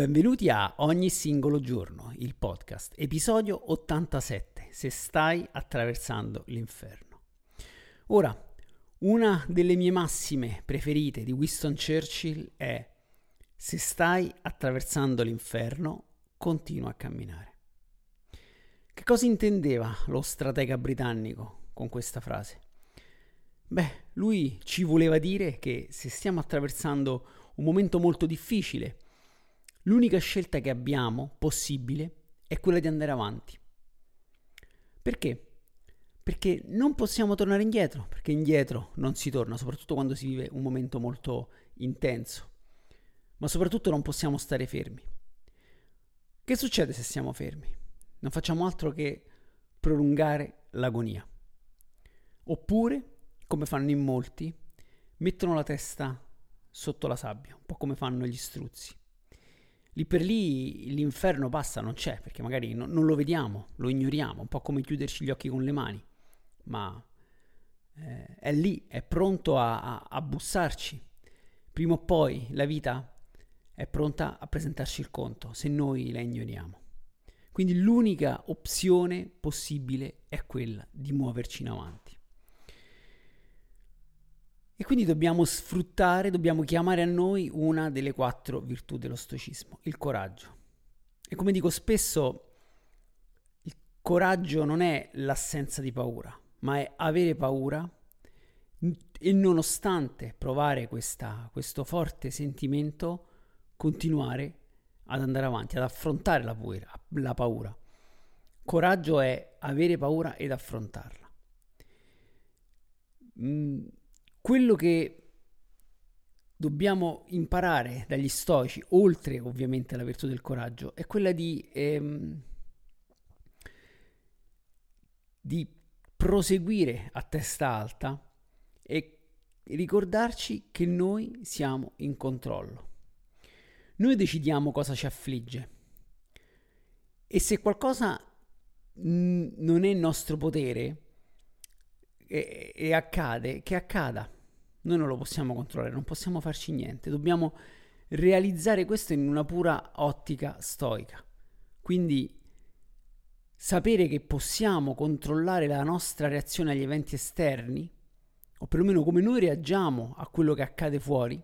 Benvenuti a Ogni singolo giorno, il podcast, episodio 87, se stai attraversando l'inferno. Ora, una delle mie massime preferite di Winston Churchill è se stai attraversando l'inferno, continua a camminare. Che cosa intendeva lo stratega britannico con questa frase? Beh, lui ci voleva dire che se stiamo attraversando un momento molto difficile, l'unica scelta che abbiamo possibile è quella di andare avanti. Perché? Perché non possiamo tornare indietro, perché indietro non si torna, soprattutto quando si vive un momento molto intenso ma soprattutto non possiamo stare fermi. Che succede se siamo fermi? Non facciamo altro che prolungare l'agonia. Oppure, come fanno in molti, mettono la testa sotto la sabbia, un po' come fanno gli struzzi. Lì per lì l'inferno passa, non c'è, perché magari no, non lo vediamo, lo ignoriamo, un po' come chiuderci gli occhi con le mani, ma eh, è lì, è pronto a, a, a bussarci. Prima o poi la vita è pronta a presentarci il conto se noi la ignoriamo. Quindi l'unica opzione possibile è quella di muoverci in avanti. E quindi dobbiamo sfruttare, dobbiamo chiamare a noi una delle quattro virtù dello stoicismo, il coraggio. E come dico spesso, il coraggio non è l'assenza di paura, ma è avere paura e nonostante provare questa, questo forte sentimento, continuare ad andare avanti, ad affrontare la paura, la paura. Coraggio è avere paura ed affrontarla. Mm, quello che dobbiamo imparare dagli stoici, oltre ovviamente alla virtù del coraggio, è quella di, ehm, di proseguire a testa alta e ricordarci che noi siamo in controllo. Noi decidiamo cosa ci affligge. E se qualcosa n- non è nostro potere e-, e accade, che accada. Noi non lo possiamo controllare, non possiamo farci niente. Dobbiamo realizzare questo in una pura ottica stoica. Quindi sapere che possiamo controllare la nostra reazione agli eventi esterni, o perlomeno come noi reagiamo a quello che accade fuori,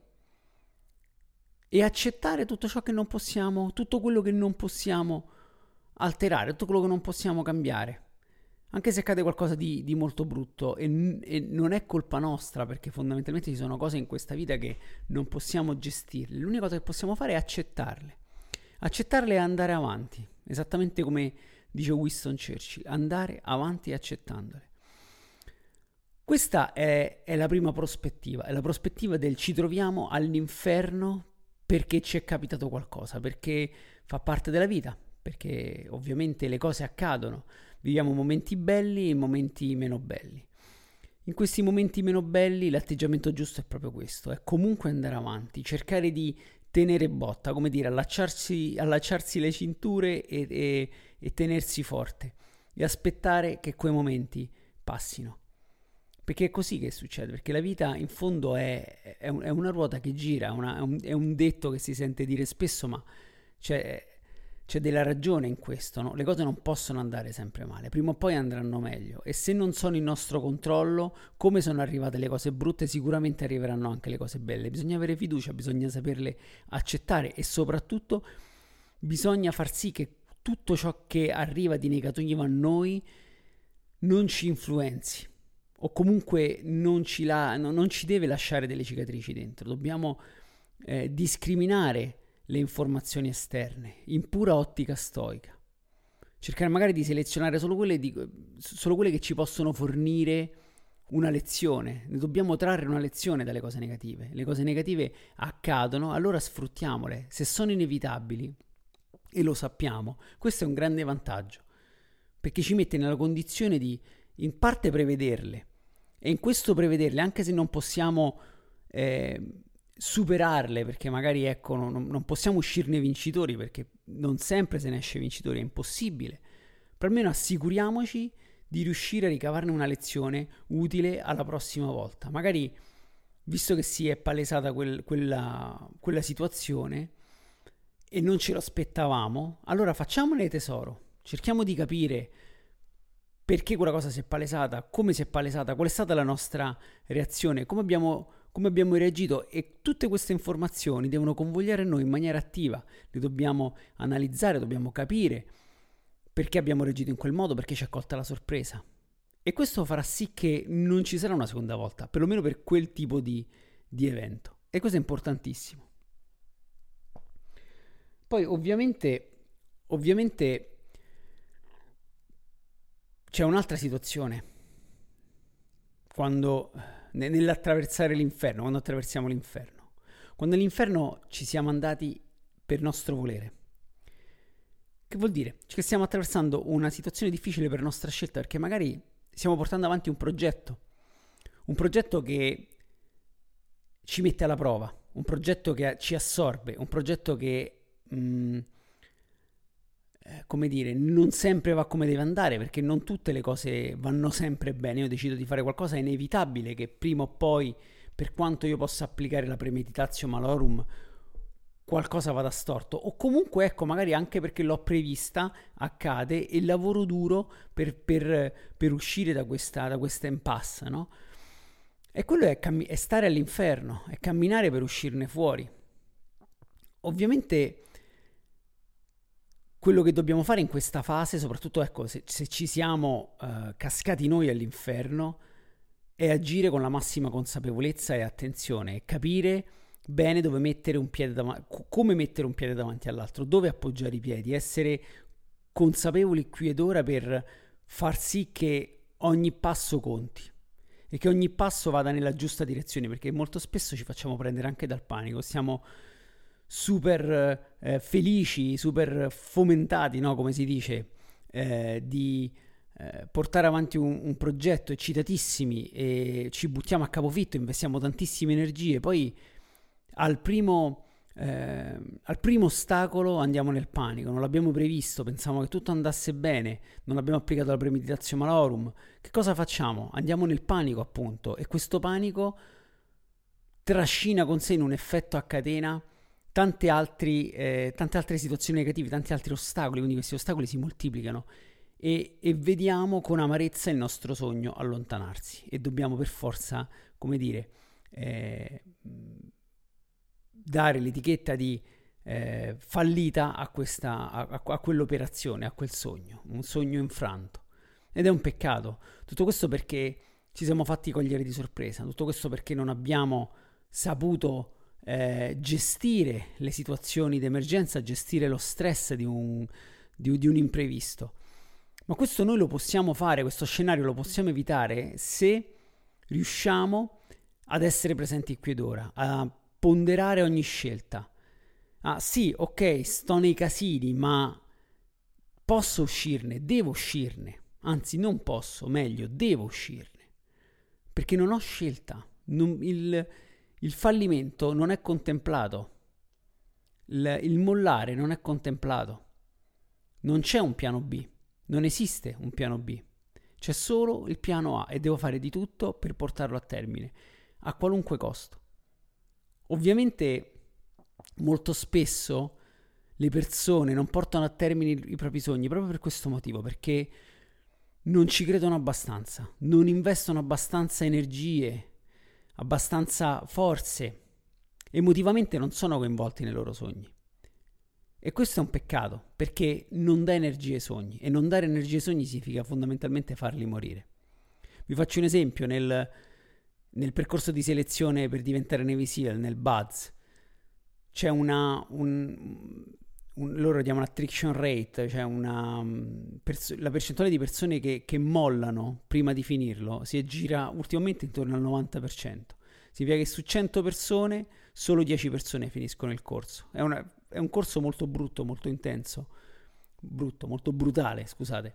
e accettare tutto ciò che non possiamo, tutto quello che non possiamo alterare, tutto quello che non possiamo cambiare. Anche se accade qualcosa di, di molto brutto e, e, non è colpa nostra, perché fondamentalmente ci sono cose in questa vita che non possiamo gestirle. L'unica cosa che possiamo fare è accettarle. Accettarle e andare avanti, esattamente come dice Winston Churchill, andare avanti accettandole. Questa è, è la prima prospettiva, è la prospettiva del ci troviamo all'inferno perché ci è capitato qualcosa, perché fa parte della vita, perché ovviamente le cose accadono, viviamo momenti belli e momenti meno belli. In questi momenti meno belli l'atteggiamento giusto è proprio questo, è comunque andare avanti, cercare di tenere botta, come dire, allacciarsi, allacciarsi le cinture e, e, e tenersi forte e aspettare che quei momenti passino. Perché è così che succede, perché la vita in fondo è, è, un, è una ruota che gira, una, è, un, è, un, detto che si sente dire spesso, ma c'è, c'è della ragione in questo, no? le cose non possono andare sempre male, prima o poi andranno meglio e se non sono in nostro controllo, come sono arrivate le cose brutte, sicuramente arriveranno anche le cose belle. Bisogna avere fiducia, bisogna saperle accettare e soprattutto bisogna far sì che tutto ciò che arriva di negativo a noi non ci influenzi o comunque non ci, la, no, non ci, deve lasciare delle cicatrici dentro. Dobbiamo eh, discriminare le informazioni esterne in pura ottica stoica. Cercare magari di selezionare solo quelle, di, solo quelle che ci possono fornire una lezione, ne dobbiamo trarre una lezione dalle cose negative. Le cose negative accadono, allora sfruttiamole. Se sono inevitabili, e lo sappiamo, questo è un grande vantaggio, perché ci mette nella condizione di in parte prevederle. E in questo prevederle, anche se non possiamo eh, superarle, perché magari ecco, non, non possiamo uscirne vincitori, perché non sempre se ne esce vincitori, è impossibile, però almeno assicuriamoci di riuscire a ricavarne una lezione utile alla prossima volta. Magari, visto che si è palesata quel, quella, quella situazione e non ce lo aspettavamo, allora facciamone tesoro. Cerchiamo di capire perché quella cosa si è palesata, come si è palesata, qual è stata la nostra reazione, come abbiamo, come abbiamo reagito e tutte queste informazioni devono convogliare noi in maniera attiva, le dobbiamo analizzare, dobbiamo capire perché abbiamo reagito in quel modo, perché ci ha colta la sorpresa. E questo farà sì che non ci sarà una seconda volta, perlomeno per quel tipo di, di evento. E questo è importantissimo. Poi ovviamente, ovviamente c'è un'altra situazione quando nell'attraversare l'inferno, quando attraversiamo l'inferno. Quando all'inferno ci siamo andati per nostro volere. Che vuol dire? Che stiamo attraversando una situazione difficile per nostra scelta perché magari stiamo portando avanti un progetto, un progetto che ci mette alla prova, un progetto che ci assorbe, un progetto che, mh, mm, eh, come dire, non sempre va come deve andare perché non tutte le cose vanno sempre bene. Io decido di fare qualcosa, è inevitabile che prima o poi, per quanto io possa applicare la premeditatio malorum, qualcosa vada storto o comunque ecco magari anche perché l'ho prevista accade e lavoro duro per, per, per uscire da questa, da questa impasse no? e quello è, cammi- è stare all'inferno è camminare per uscirne fuori ovviamente quello che dobbiamo fare in questa fase soprattutto ecco se, se ci siamo uh, cascati noi all'inferno è agire con la massima consapevolezza e attenzione e capire bene dove mettere un piede davanti, come mettere un piede davanti all'altro, dove appoggiare i piedi, essere consapevoli qui ed ora per far sì che ogni passo conti e che ogni passo vada nella giusta direzione, perché molto spesso ci facciamo prendere anche dal panico, siamo super eh, felici, super fomentati, no? come si dice, eh, di eh, portare avanti un, un, progetto eccitatissimi e ci buttiamo a capofitto, investiamo tantissime energie, poi al primo, eh, al primo ostacolo andiamo nel panico, non l'abbiamo previsto, pensavamo che tutto andasse bene, non abbiamo applicato la premeditazione malorum. Che cosa facciamo? Andiamo nel panico, appunto, e questo panico trascina con sé in un effetto a catena tante, altri, eh, tante altre situazioni negative, tanti altri ostacoli, quindi questi ostacoli si moltiplicano e, e, vediamo con amarezza il nostro sogno allontanarsi e dobbiamo per forza, come dire, eh, dare l'etichetta di eh, fallita a, questa, a, a quell'operazione, a quel sogno, un sogno infranto. Ed è un peccato. Tutto questo perché ci siamo fatti cogliere di sorpresa, tutto questo perché non abbiamo saputo eh, gestire le situazioni d'emergenza, gestire lo stress di un, di, di un imprevisto. Ma questo noi lo possiamo fare, questo scenario lo possiamo evitare se riusciamo ad essere presenti qui ed ora, a ponderare ogni scelta. Ah sì, ok, sto nei casini, ma posso uscirne, devo uscirne. Anzi, non posso, meglio, devo uscirne. Perché non ho scelta. Non, il, il, fallimento non è contemplato. Il, il mollare non è contemplato. Non c'è un piano B. Non esiste un piano B. C'è solo il piano A e devo fare di tutto per portarlo a termine, a qualunque costo. Ovviamente molto spesso le persone non portano a termine i, propri sogni proprio per questo motivo, perché non ci credono abbastanza, non investono abbastanza energie, abbastanza forze, emotivamente non sono coinvolti nei loro sogni. E questo è un peccato, perché non dà energie ai sogni, e non dare energie ai sogni significa fondamentalmente farli morire. Vi faccio un esempio, nel, nel percorso di selezione per diventare Navy SEAL, nel BUDS, c'è una, un, un, loro chiamano attrition rate, cioè una, mm, pers- la percentuale di persone che, che, mollano prima di finirlo si aggira ultimamente intorno al 90%. Significa che su 100 persone solo 10 persone finiscono il corso. È, una, è un corso molto brutto, molto intenso, brutto, molto brutale, scusate,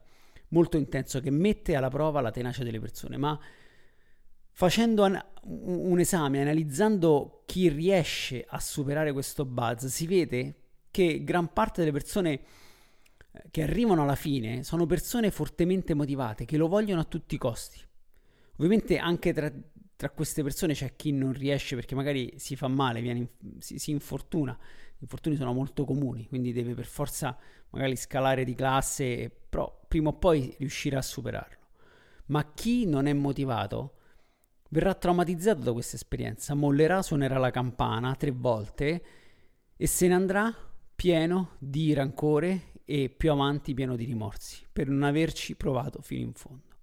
molto intenso che mette alla prova la tenacia delle persone, ma facendo an- un esame, analizzando chi riesce a superare questo buzz, si vede che gran parte delle persone eh, che arrivano alla fine sono persone fortemente motivate, che lo vogliono a tutti i costi. Ovviamente anche tra, tra queste persone c'è chi non riesce perché magari si fa male, in, si, si, infortuna. Gli infortuni sono molto comuni, quindi deve per forza magari scalare di classe, però prima o poi riuscirà a superarlo. Ma chi non è motivato verrà traumatizzato da questa esperienza, mollerà, suonerà la campana tre volte e se ne andrà pieno di rancore e più avanti pieno di rimorsi per non averci provato fino in fondo.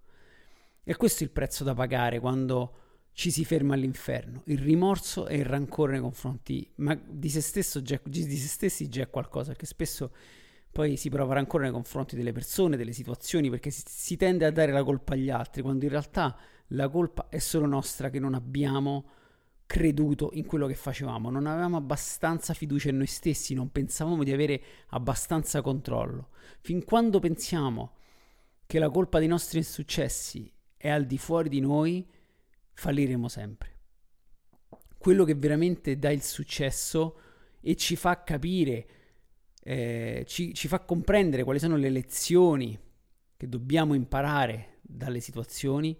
E questo è il prezzo da pagare quando ci si ferma all'inferno. Il rimorso e il rancore nei confronti di se, stesso già, di se stessi già è qualcosa, perché spesso poi si prova rancore nei confronti delle persone, delle situazioni, perché si, si tende a dare la colpa agli altri, quando in realtà la colpa è solo nostra che non abbiamo creduto in quello che facevamo, non avevamo abbastanza fiducia in noi stessi, non pensavamo di avere abbastanza controllo. Fin quando pensiamo che la colpa dei nostri insuccessi è al di fuori di noi, falliremo sempre. Quello che veramente dà il successo e ci fa capire, eh, ci, ci fa comprendere quali sono le lezioni che dobbiamo imparare dalle situazioni,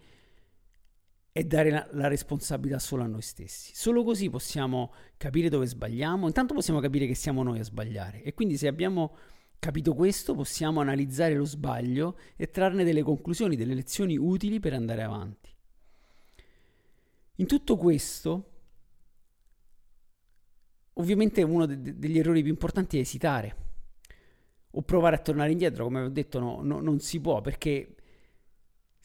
e dare la, la, responsabilità solo a noi stessi. Solo così possiamo capire dove sbagliamo, intanto possiamo capire che siamo noi a sbagliare e quindi se abbiamo capito questo possiamo analizzare lo sbaglio e trarne delle conclusioni, delle lezioni utili per andare avanti. In tutto questo, ovviamente uno de- degli errori più importanti è esitare o provare a tornare indietro, come ho detto no, no, non si può perché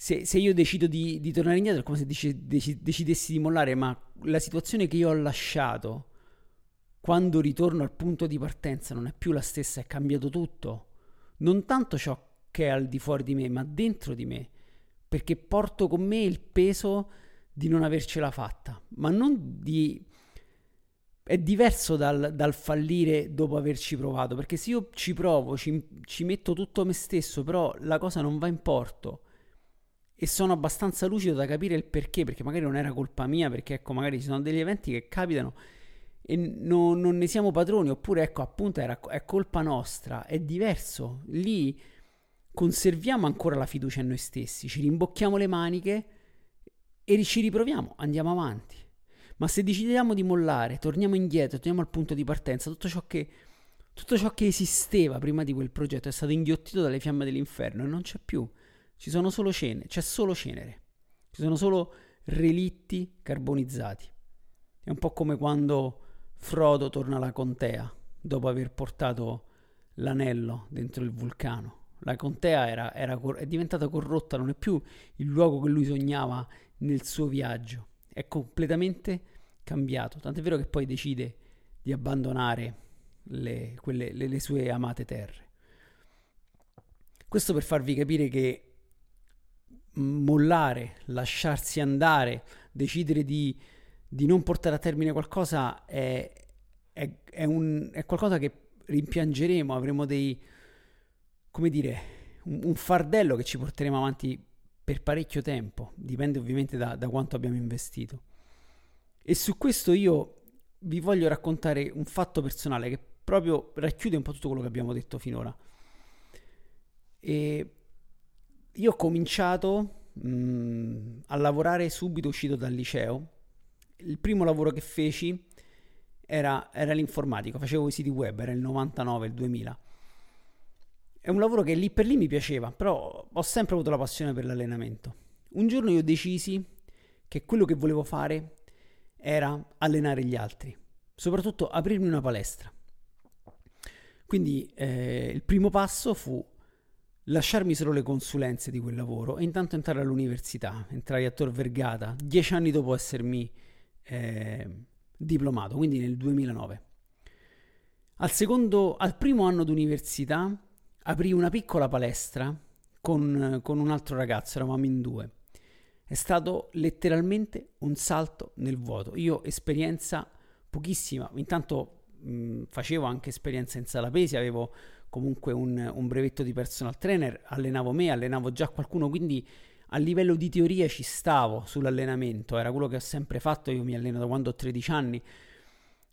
se, se, io decido di, di, tornare indietro è come se deci, deci, decidessi di mollare, ma la situazione che io ho lasciato quando ritorno al punto di partenza non è più la stessa, è cambiato tutto. Non tanto ciò che è al di fuori di me, ma dentro di me, perché porto con me il peso di non avercela fatta, ma non di... È diverso dal, dal fallire dopo averci provato, perché se io ci provo, ci, ci metto tutto me stesso, però la cosa non va in porto e sono abbastanza lucido da capire il perché, perché magari non era colpa mia, perché ecco, magari ci sono degli eventi che capitano e no, non ne siamo padroni, oppure ecco, appunto era, è colpa nostra, è diverso. Lì conserviamo ancora la fiducia in noi stessi, ci rimbocchiamo le maniche e ci riproviamo, andiamo avanti. Ma se decidiamo di mollare, torniamo indietro, torniamo al punto di partenza, tutto ciò che, tutto ciò che esisteva prima di quel progetto è stato inghiottito dalle fiamme dell'inferno e non c'è più. Ci sono solo cenere, c'è solo cenere. Ci sono solo relitti carbonizzati. È un po' come quando Frodo torna alla contea dopo aver portato l'anello dentro il vulcano. La contea era, era, è diventata corrotta, non è più il luogo che lui sognava nel suo viaggio. È completamente cambiato. Tant'è vero che poi decide di abbandonare le, quelle, le, le sue amate terre. Questo per farvi capire che mollare, lasciarsi andare, decidere di, di non portare a termine qualcosa è, è, è, un, è, qualcosa che rimpiangeremo, avremo dei, come dire, un, un, fardello che ci porteremo avanti per parecchio tempo, dipende ovviamente da, da quanto abbiamo investito. E su questo io vi voglio raccontare un fatto personale che proprio racchiude un po' tutto quello che abbiamo detto finora. E io ho cominciato mh, mm, a lavorare subito uscito dal liceo. Il primo lavoro che feci era, era l'informatico, facevo i siti web, era il 99, il 2000. È un lavoro che lì per lì mi piaceva, però ho sempre avuto la passione per l'allenamento. Un giorno io decisi che quello che volevo fare era allenare gli altri, soprattutto aprirmi una palestra. Quindi eh, il primo passo fu lasciarmi solo le consulenze di quel lavoro e intanto entrare all'università. Entrai a Tor Vergata dieci anni dopo essermi eh, diplomato, quindi nel 2009. Al secondo, al primo anno d'università aprì una piccola palestra con, con un altro ragazzo, eravamo in due. È stato letteralmente un salto nel vuoto. Io esperienza pochissima, intanto mh, facevo anche esperienza in sala pesi, avevo comunque un, un, brevetto di personal trainer, allenavo me, allenavo già qualcuno, quindi a livello di teoria ci stavo sull'allenamento, era quello che ho sempre fatto, io mi alleno da quando ho 13 anni.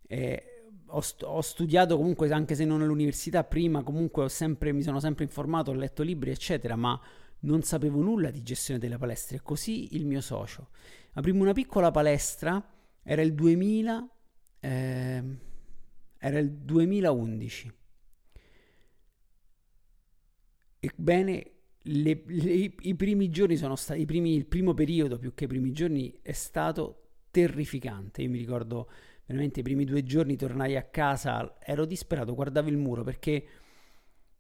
Eh, ho, st- ho, studiato comunque, anche se non all'università, prima comunque sempre, mi sono sempre informato, ho letto libri, eccetera, ma non sapevo nulla di gestione delle palestre. E così il mio socio. Aprimmo una piccola palestra, era il 2000, eh, era il 2011. Ebbene, le, le, i primi giorni sono stati, primi, il primo periodo più che i primi giorni è stato terrificante. Io mi ricordo veramente i primi due giorni tornai a casa, ero disperato, guardavo il muro perché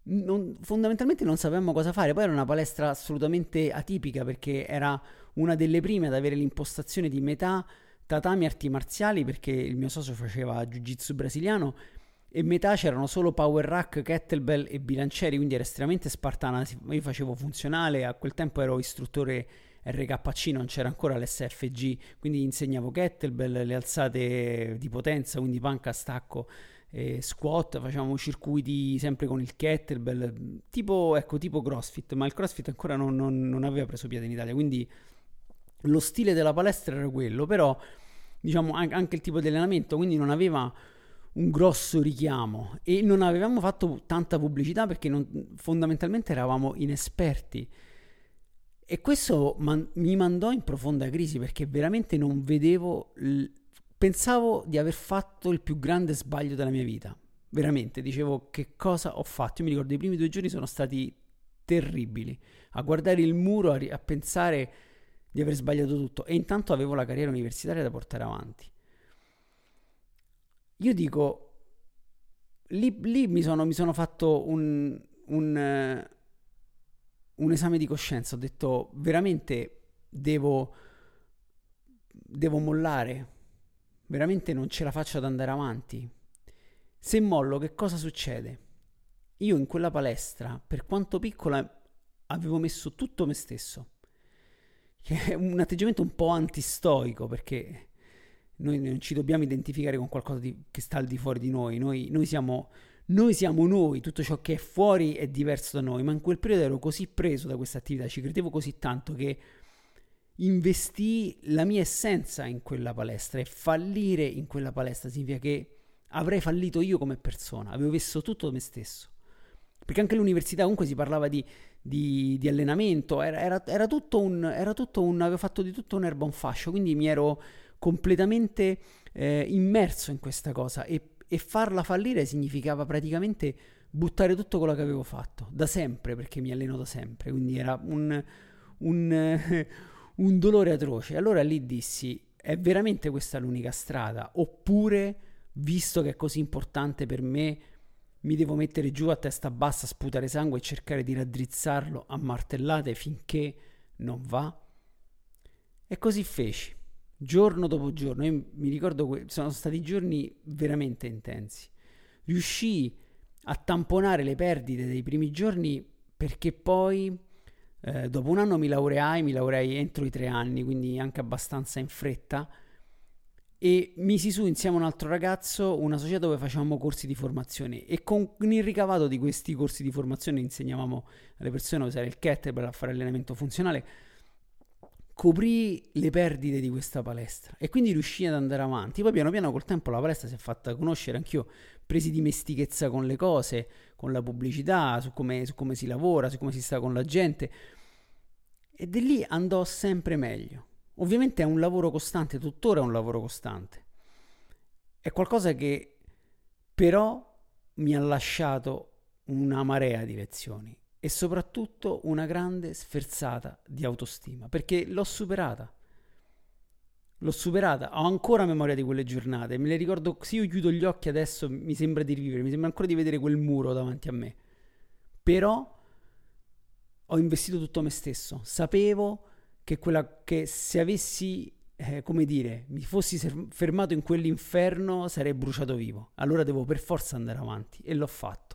non, fondamentalmente non sapevamo cosa fare. Poi era una palestra assolutamente atipica perché era una delle prime ad avere l'impostazione di metà tatami arti marziali perché il mio socio faceva jiu-jitsu brasiliano e metà c'erano solo power rack, kettlebell e bilancieri, quindi era estremamente spartana. Io facevo funzionale, a quel tempo ero istruttore RKC, non c'era ancora l'SFG, quindi insegnavo kettlebell, le alzate di potenza, quindi panca, stacco, eh, squat, facevamo circuiti sempre con il kettlebell, tipo, ecco, tipo CrossFit, ma il CrossFit ancora non, non, non aveva preso piede in Italia, quindi lo stile della palestra era quello, però diciamo anche il tipo di allenamento, quindi non aveva un grosso richiamo e non avevamo fatto tanta pubblicità perché non, fondamentalmente eravamo inesperti. E questo man- mi mandò in profonda crisi perché veramente non vedevo, l- pensavo di aver fatto il più grande sbaglio della mia vita. Veramente, dicevo che cosa ho fatto. Io mi ricordo i primi due giorni sono stati terribili. A guardare il muro, a, ri- a pensare di aver sbagliato tutto. E intanto avevo la carriera universitaria da portare avanti. Io dico, lì, lì mi, sono, mi, sono, fatto un, un, un, esame di coscienza, ho detto veramente devo, devo mollare, veramente non ce la faccio ad andare avanti. Se mollo, che cosa succede? Io in quella palestra, per quanto piccola, avevo messo tutto me stesso. Che è un atteggiamento un po' antistoico perché noi non ci dobbiamo identificare con qualcosa di, che sta al di fuori di noi. Noi, noi, siamo, noi siamo noi, tutto ciò che è fuori è diverso da noi, ma in quel periodo ero così preso da questa attività, ci credevo così tanto che investii la mia essenza in quella palestra e fallire in quella palestra significa che avrei fallito io come persona, avevo messo tutto me stesso. Perché anche all'università comunque si parlava di, di, di allenamento, era, era, era, tutto un, era tutto un, avevo fatto di tutto un erba un fascio, quindi mi ero completamente eh, immerso in questa cosa e, e farla fallire significava praticamente buttare tutto quello che avevo fatto da sempre perché mi alleno da sempre quindi era un, un, un dolore atroce. Allora lì dissi è veramente questa l'unica strada? Oppure visto che è così importante per me mi devo mettere giù a testa bassa sputare sangue e cercare di raddrizzarlo a martellate finché non va? E così feci giorno dopo giorno. Io mi ricordo che sono stati giorni veramente intensi. Riuscii a tamponare le perdite dei primi giorni perché poi eh, dopo un anno mi laureai, mi laureai entro i tre anni, quindi anche abbastanza in fretta. E misi su insieme a un altro ragazzo una società dove facevamo corsi di formazione e con il ricavato di questi corsi di formazione insegnavamo alle persone a usare il kettlebell, a fare allenamento funzionale coprì le perdite di questa palestra e quindi riuscì ad andare avanti. Poi piano piano col tempo la palestra si è fatta conoscere, anch'io presi dimestichezza con le cose, con la pubblicità, su come, su come si lavora, su come si sta con la gente e da lì andò sempre meglio. Ovviamente è un lavoro costante, tuttora è un lavoro costante. È qualcosa che però mi ha lasciato una marea di lezioni e soprattutto una grande sferzata di autostima, perché l'ho superata. L'ho superata, ho ancora memoria di quelle giornate, me le ricordo, se io chiudo gli occhi adesso mi sembra di rivivere, mi sembra ancora di vedere quel muro davanti a me. Però ho investito tutto me stesso, sapevo che, quella, che se avessi eh, come dire, mi fossi fermato in quell'inferno sarei bruciato vivo. Allora devo per forza andare avanti e l'ho fatto.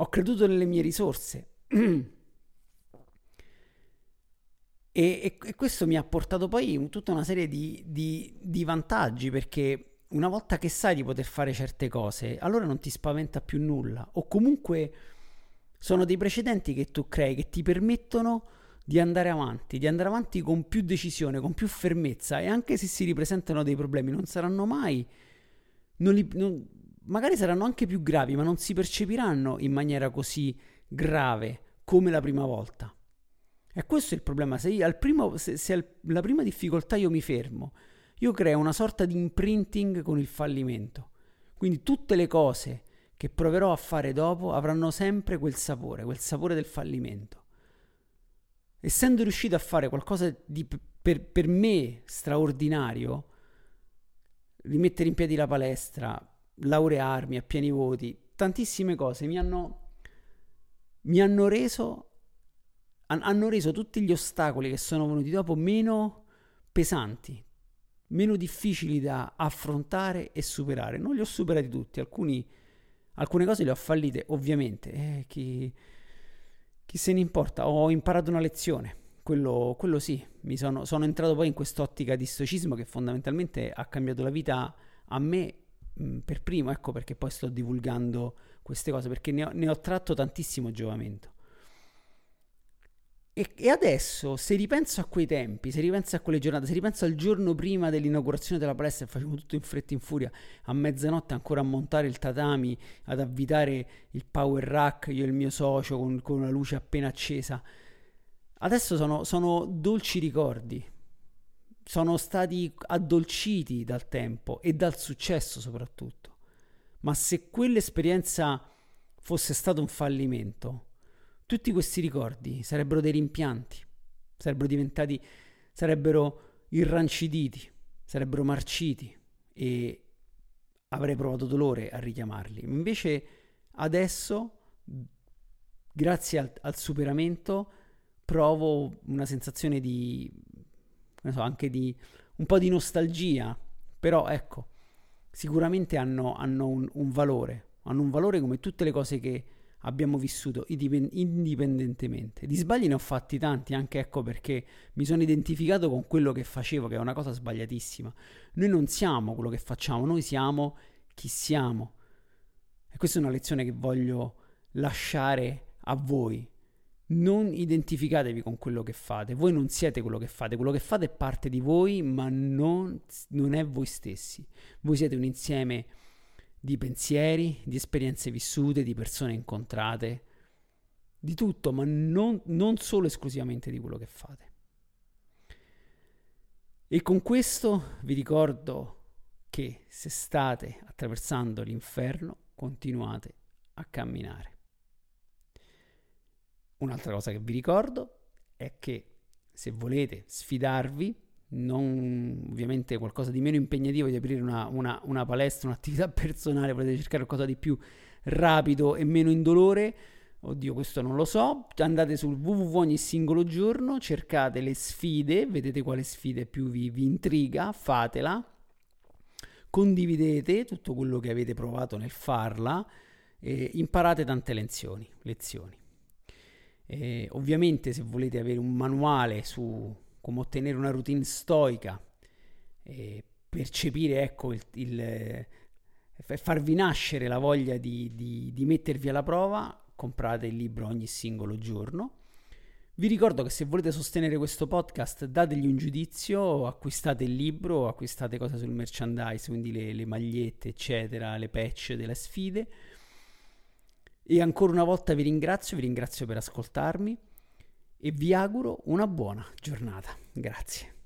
Ho creduto nelle mie risorse. e, e, e, questo mi ha portato poi tutta una serie di, di, di vantaggi perché una volta che sai di poter fare certe cose, allora non ti spaventa più nulla. O comunque sono dei precedenti che tu crei che ti permettono di andare avanti, di andare avanti con più decisione, con più fermezza e anche se si ripresentano dei problemi non saranno mai, non li, non, magari saranno anche più gravi, ma non si percepiranno in maniera così grave come la prima volta. E questo è il problema, se, al primo, se, se alla prima difficoltà io mi fermo, io creo una sorta di imprinting con il fallimento. Quindi tutte le cose che proverò a fare dopo avranno sempre quel sapore, quel sapore del fallimento essendo riuscito a fare qualcosa di per, per me straordinario, rimettere in piedi la palestra, laurearmi a pieni voti, tantissime cose mi hanno, mi hanno reso hanno reso tutti gli ostacoli che sono venuti dopo meno pesanti, meno difficili da affrontare e superare. Non li ho superati tutti, alcuni, alcune cose le ho fallite, ovviamente. Eh, chi, chi se ne importa? Ho imparato una lezione. Quello, quello sì, sono, sono entrato poi in quest'ottica di stoicismo che fondamentalmente ha cambiato la vita a me per primo, ecco perché poi sto divulgando queste cose, perché ne ho, ne ho tratto tantissimo giovamento. E, e, adesso, se ripenso a quei tempi, se ripenso a quelle giornate, se ripenso al giorno prima dell'inaugurazione della palestra facevo tutto in fretta e in furia, a mezzanotte ancora a montare il tatami, ad avvitare il power rack, io e il mio socio con, con una luce appena accesa, adesso sono, sono dolci ricordi, sono stati addolciti dal tempo e dal successo soprattutto. Ma se quell'esperienza fosse stato un fallimento, tutti questi ricordi sarebbero dei rimpianti, sarebbero diventati, sarebbero irranciditi, sarebbero marciti e avrei provato dolore a richiamarli. Invece adesso, grazie al, al superamento, provo una sensazione di, so, anche di un po' di nostalgia, però ecco, sicuramente hanno, hanno un, un valore, hanno un valore come tutte le cose che abbiamo vissuto indipendentemente. Di sbagli ne ho fatti tanti, anche ecco perché mi sono identificato con quello che facevo, che è una cosa sbagliatissima. Noi non siamo quello che facciamo, noi siamo chi siamo. E questa è una lezione che voglio lasciare a voi. Non identificatevi con quello che fate, voi non siete quello che fate, quello che fate è parte di voi, ma non, non è voi stessi. Voi siete un insieme di pensieri, di esperienze vissute, di persone incontrate, di tutto, ma non, non solo esclusivamente di quello che fate. E con questo vi ricordo che se state attraversando l'inferno, continuate a camminare. Un'altra cosa che vi ricordo è che se volete sfidarvi non ovviamente qualcosa di meno impegnativo di aprire una, una, una palestra, un'attività personale, potete cercare qualcosa di più rapido e meno indolore. Oddio, questo non lo so. Andate sul www ogni singolo giorno, cercate le sfide, vedete quale sfide più vi, vi intriga, fatela. Condividete tutto quello che avete provato nel farla e imparate tante lezioni. lezioni. E ovviamente se volete avere un manuale su come ottenere una routine stoica, e percepire, ecco, il, il, eh, farvi nascere la voglia di, di, di mettervi alla prova, comprate il libro ogni singolo giorno. Vi ricordo che se volete sostenere questo podcast dategli un giudizio, acquistate il libro, acquistate cose sul merchandise, quindi le, le, magliette, eccetera, le patch delle sfide. E ancora una volta vi ringrazio, vi ringrazio per ascoltarmi e vi auguro una buona giornata. Grazie.